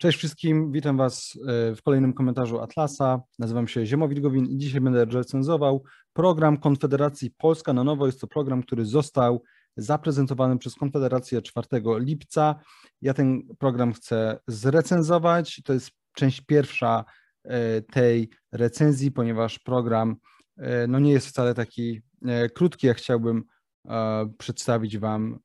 Cześć wszystkim, witam Was e, w kolejnym komentarzu Atlasa. Nazywam się Ziemowit Gowin i dzisiaj będę recenzował program Konfederacji Polska na Nowo. Jest to program, który został zaprezentowany przez Konfederację 4 lipca. Ja ten program chcę zrecenzować. To jest część pierwsza e, tej recenzji, ponieważ program e, no nie jest wcale taki krótki, jak chciałbym przedstawić Wam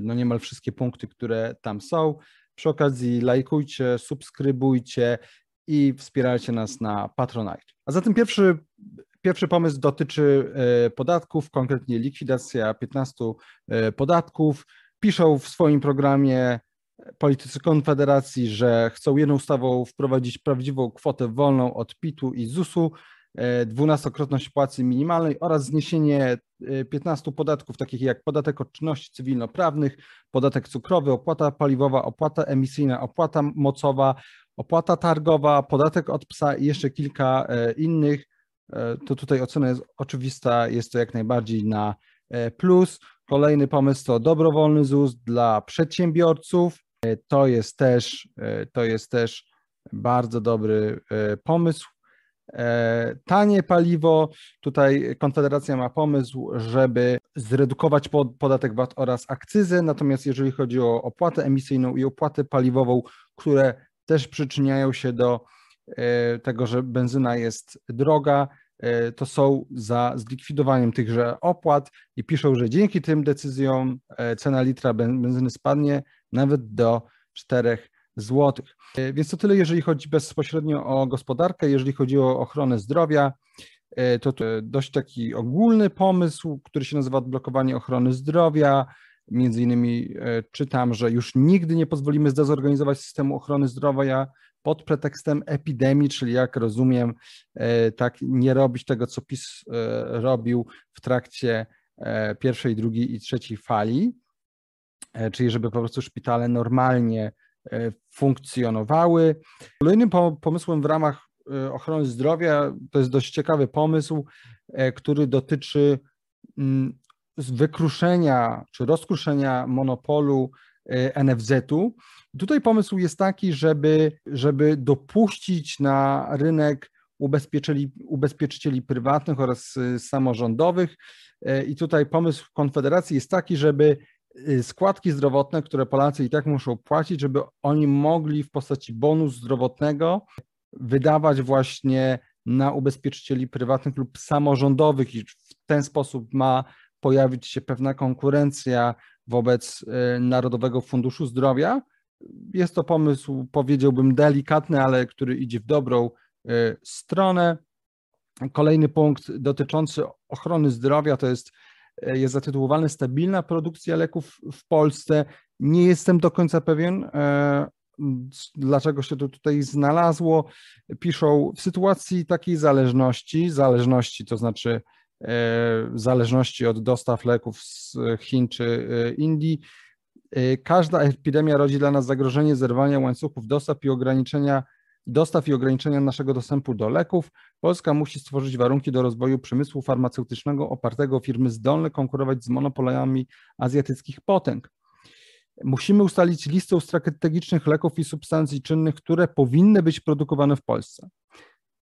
no niemal wszystkie punkty, które tam są. Przy okazji lajkujcie, subskrybujcie i wspierajcie nas na Patronite. A zatem pierwszy, pierwszy pomysł dotyczy e, podatków, konkretnie likwidacja 15 e, podatków. Piszą w swoim programie politycy Konfederacji, że chcą jedną ustawą wprowadzić prawdziwą kwotę wolną od PIT-u i ZUS-u, E, dwunastokrotność płacy minimalnej oraz zniesienie 15 e, podatków, takich jak podatek od czynności cywilnoprawnych, podatek cukrowy, opłata paliwowa, opłata emisyjna, opłata mocowa, opłata targowa, podatek od psa i jeszcze kilka e, innych. To tutaj ocena jest oczywista, jest to jak najbardziej na plus. Kolejny pomysł to dobrowolny ZUS dla przedsiębiorców. To jest też, to jest też bardzo dobry pomysł. E, tanie paliwo. Tutaj Konfederacja ma pomysł, żeby zredukować podatek VAT oraz akcyzę, natomiast jeżeli chodzi o opłatę emisyjną i opłatę paliwową, które też przyczyniają się do e, tego, że benzyna jest droga, e, to są za zlikwidowaniem tychże opłat i piszą, że dzięki tym decyzjom cena litra benzyny spadnie nawet do 4 złotych. E, więc to tyle, jeżeli chodzi bezpośrednio o gospodarkę, jeżeli chodzi o ochronę zdrowia. E, to, dość taki ogólny pomysł, który się nazywa odblokowanie ochrony zdrowia. Między innymi e, czytam, że już nigdy nie pozwolimy zdezorganizować systemu ochrony zdrowia pod pretekstem epidemii, czyli jak rozumiem, tak nie robić tego, co PiS robił w trakcie pierwszej, drugiej i trzeciej fali, czyli żeby po prostu szpitale normalnie funkcjonowały. Kolejnym pomysłem w ramach e, ochrony zdrowia to jest dość ciekawy pomysł, e, który dotyczy mm, wykruszenia czy rozkruszenia monopolu NFZ-u. Tutaj pomysł jest taki, żeby, żeby dopuścić na rynek ubezpieczycieli, ubezpieczycieli prywatnych oraz samorządowych. I tutaj pomysł Konfederacji jest taki, żeby składki zdrowotne, które Polacy i tak muszą płacić, żeby oni mogli w postaci bonu zdrowotnego wydawać właśnie na ubezpieczycieli prywatnych lub samorządowych i w ten sposób ma pojawić się pewna konkurencja wobec y, Narodowego Funduszu Zdrowia. Jest to pomysł, powiedziałbym, delikatny, ale który idzie w dobrą y, stronę. Kolejny punkt dotyczący ochrony zdrowia to jest jest zatytułowany Stabilna produkcja leków w Polsce. Nie jestem do końca pewien, e, dlaczego się to tutaj znalazło. Piszą w sytuacji takiej zależności, zależności to znaczy e, zależności od dostaw leków z Chin czy Indii, każda epidemia rodzi dla nas zagrożenie zerwania łańcuchów dostaw i ograniczenia dostaw i ograniczenia naszego dostępu do leków, Polska musi stworzyć warunki do rozwoju przemysłu farmaceutycznego opartego o firmy zdolne konkurować z monopolami azjatyckich potęg. Musimy ustalić listę strategicznych leków i substancji czynnych, które powinny być produkowane w Polsce.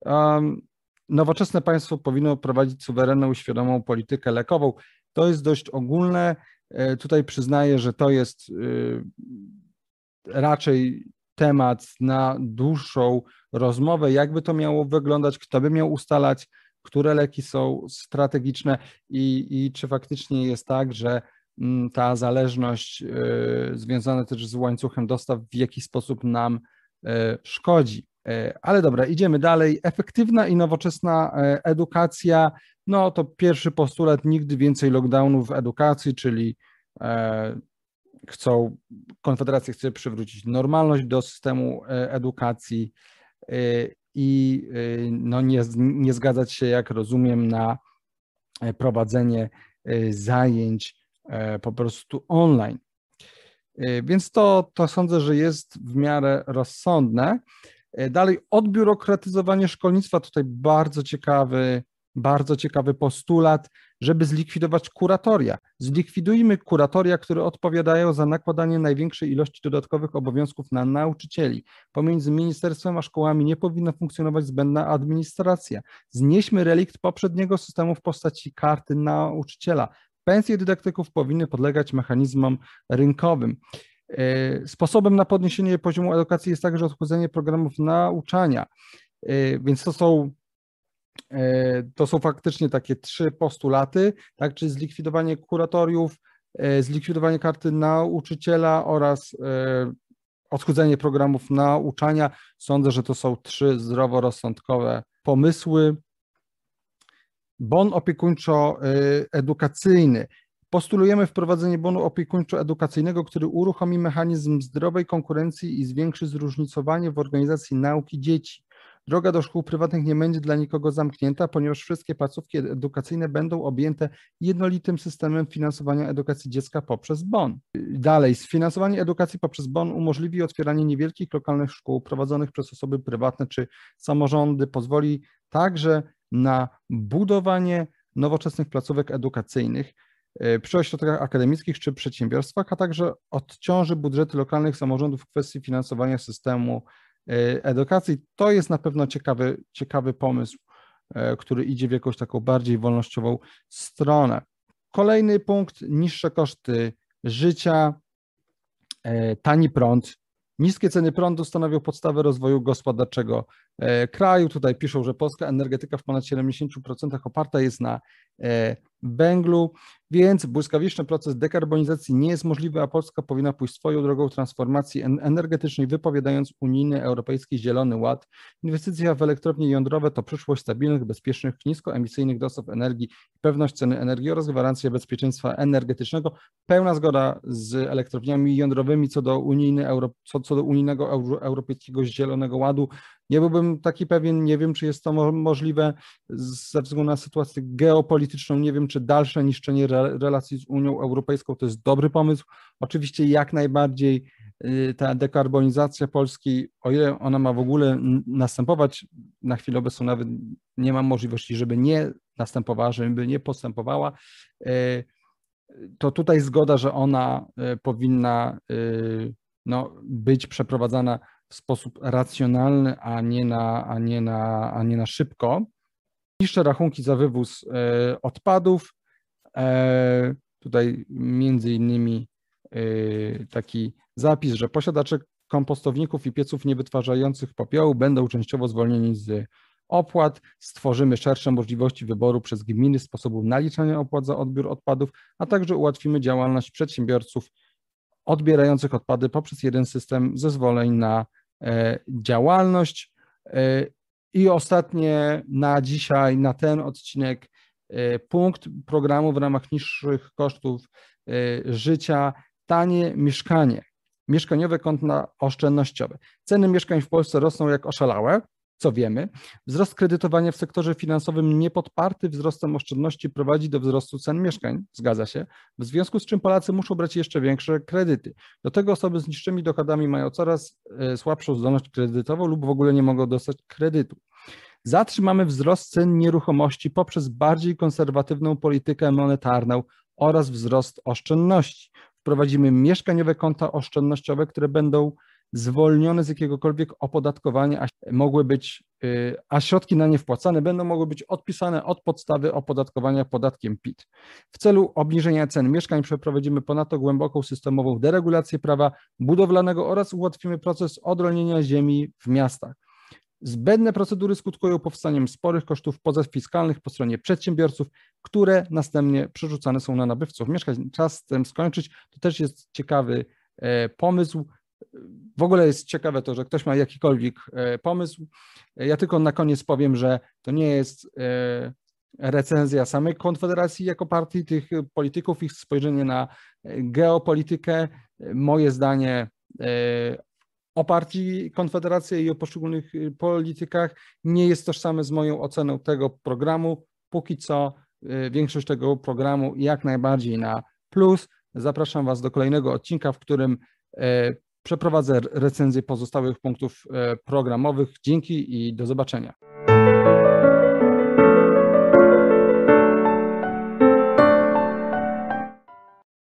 Um, nowoczesne państwo powinno prowadzić suwerenną, świadomą politykę lekową. To jest dość ogólne. E, tutaj przyznaję, że to jest y, raczej temat na dłuższą rozmowę, jakby to miało wyglądać, kto by miał ustalać, które leki są strategiczne i, i czy faktycznie jest tak, że mm, ta zależność y, związana też z łańcuchem dostaw w jakiś sposób nam y, szkodzi. Y, ale dobra, idziemy dalej. Efektywna i nowoczesna edukacja. No to pierwszy postulat, nigdy więcej lockdownów w edukacji, czyli chcą, Konfederacja chce przywrócić normalność do systemu e, edukacji e, i e, no nie, nie zgadzać się, jak rozumiem, na prowadzenie zajęć po prostu online. Więc to, to sądzę, że jest w miarę rozsądne. Dalej, odbiurokratyzowanie szkolnictwa. Tutaj bardzo ciekawy bardzo ciekawy postulat, żeby zlikwidować kuratoria. Zlikwidujmy kuratoria, które odpowiadają za nakładanie największej ilości dodatkowych obowiązków na nauczycieli. Pomiędzy ministerstwem a szkołami nie powinna funkcjonować zbędna administracja. Znieśmy relikt poprzedniego systemu w postaci karty nauczyciela. Pensje dydaktyków powinny podlegać mechanizmom rynkowym. E, sposobem na podniesienie poziomu edukacji jest także odchudzenie programów nauczania. E, więc to są to są faktycznie takie trzy postulaty, tak, czyli zlikwidowanie kuratoriów, e, zlikwidowanie karty nauczyciela oraz e, odchudzenie programów nauczania. Sądzę, że to są trzy zdroworozsądkowe pomysły. Bon opiekuńczo-edukacyjny. Postulujemy wprowadzenie bonu opiekuńczo-edukacyjnego, który uruchomi mechanizm zdrowej konkurencji i zwiększy zróżnicowanie w organizacji nauki dzieci. Droga do szkół prywatnych nie będzie dla nikogo zamknięta, ponieważ wszystkie placówki edukacyjne będą objęte jednolitym systemem finansowania edukacji dziecka poprzez BON. Dalej, sfinansowanie edukacji poprzez BON umożliwi otwieranie niewielkich lokalnych szkół prowadzonych przez osoby prywatne czy samorządy, pozwoli także na budowanie nowoczesnych placówek edukacyjnych e, przy ośrodkach akademickich czy przedsiębiorstwach, a także odciąży budżety lokalnych samorządów w kwestii finansowania systemu edukacji. To jest na pewno ciekawy, ciekawy pomysł, e, który idzie w jakąś taką bardziej wolnościową stronę. Kolejny punkt, niższe koszty życia, e, tani prąd. Niskie ceny prądu stanowią podstawę rozwoju gospodarczego kraju. Tutaj piszą, że polska energetyka w ponad 70% oparta jest na węglu, więc błyskawiczny proces dekarbonizacji nie jest możliwy, a Polska powinna pójść swoją drogą transformacji energetycznej, wypowiadając unijny Europejski Zielony Ład. Inwestycja w elektrownie jądrowe to przyszłość stabilnych, bezpiecznych, niskoemisyjnych dostaw energii, pewność ceny energii oraz gwarancja bezpieczeństwa energetycznego. Pełna zgoda z elektrowniami jądrowymi co do, unijny, co, co do unijnego Europejskiego Zielonego Ładu. Nie byłbym taki pewien, nie wiem, czy jest to możliwe ze względu na sytuację geopolityczną, nie wiem, czy dalsze niszczenie relacji z Unią Europejską to jest dobry pomysł. Oczywiście jak najbardziej y, ta dekarbonizacja Polski, o ile ona ma w ogóle następować, na chwilę obecną nawet nie ma możliwości, żeby nie następowała, żeby nie postępowała, y, to tutaj zgoda, że ona y, powinna no, być przeprowadzana w sposób racjonalny, a nie na, a nie na, a nie na szybko. Niższe rachunki za wywóz e, odpadów. E, tutaj między innymi e, taki zapis, że posiadacze kompostowników i pieców niewytwarzających popiołu będą częściowo zwolnieni z opłat. Stworzymy szersze możliwości wyboru przez gminy sposobu naliczania opłat za odbiór odpadów, a także ułatwimy działalność przedsiębiorców odbierających odpady poprzez jeden system zezwoleń na działalność. E, I ostatnie na dzisiaj, na ten odcinek, e, punkt programu w ramach niższych kosztów życia, tanie mieszkanie, mieszkaniowe konta oszczędnościowe. Ceny mieszkań w Polsce rosną jak oszalałe co wiemy. Wzrost kredytowania w sektorze finansowym niepodparty wzrostem oszczędności prowadzi do wzrostu cen mieszkań, zgadza się, w związku z czym Polacy muszą brać jeszcze większe kredyty. Do tego osoby z niższymi dochodami mają coraz e, słabszą zdolność kredytową lub w ogóle nie mogą dostać kredytu. Zatrzymamy wzrost cen nieruchomości poprzez bardziej konserwatywną politykę monetarną oraz wzrost oszczędności. Wprowadzimy mieszkaniowe konta oszczędnościowe, które będą zwolnione z jakiegokolwiek opodatkowania, a mogły być, y, a środki na nie wpłacane będą mogły być odpisane od podstawy opodatkowania podatkiem PIT. W celu obniżenia cen mieszkań przeprowadzimy ponadto głęboką systemową deregulację prawa budowlanego oraz ułatwimy proces odrolnienia ziemi w miastach. Zbędne procedury skutkują powstaniem sporych kosztów pozafiskalnych po stronie przedsiębiorców, które następnie przerzucane są na nabywców mieszkań. Czas z tym skończyć. To też jest ciekawy e, pomysł. W ogóle jest ciekawe to, że ktoś ma jakikolwiek e, pomysł. Ja tylko na koniec powiem, że to nie jest e, recenzja samej Konfederacji jako partii tych polityków, ich spojrzenie na geopolitykę. Moje zdanie e, o partii Konfederacji i o poszczególnych politykach nie jest tożsame z moją oceną tego programu. Póki co większość tego programu jak najbardziej na plus. Zapraszam Was do kolejnego odcinka, w którym Przeprowadzę recenzję pozostałych punktów e, programowych. Dzięki i do zobaczenia.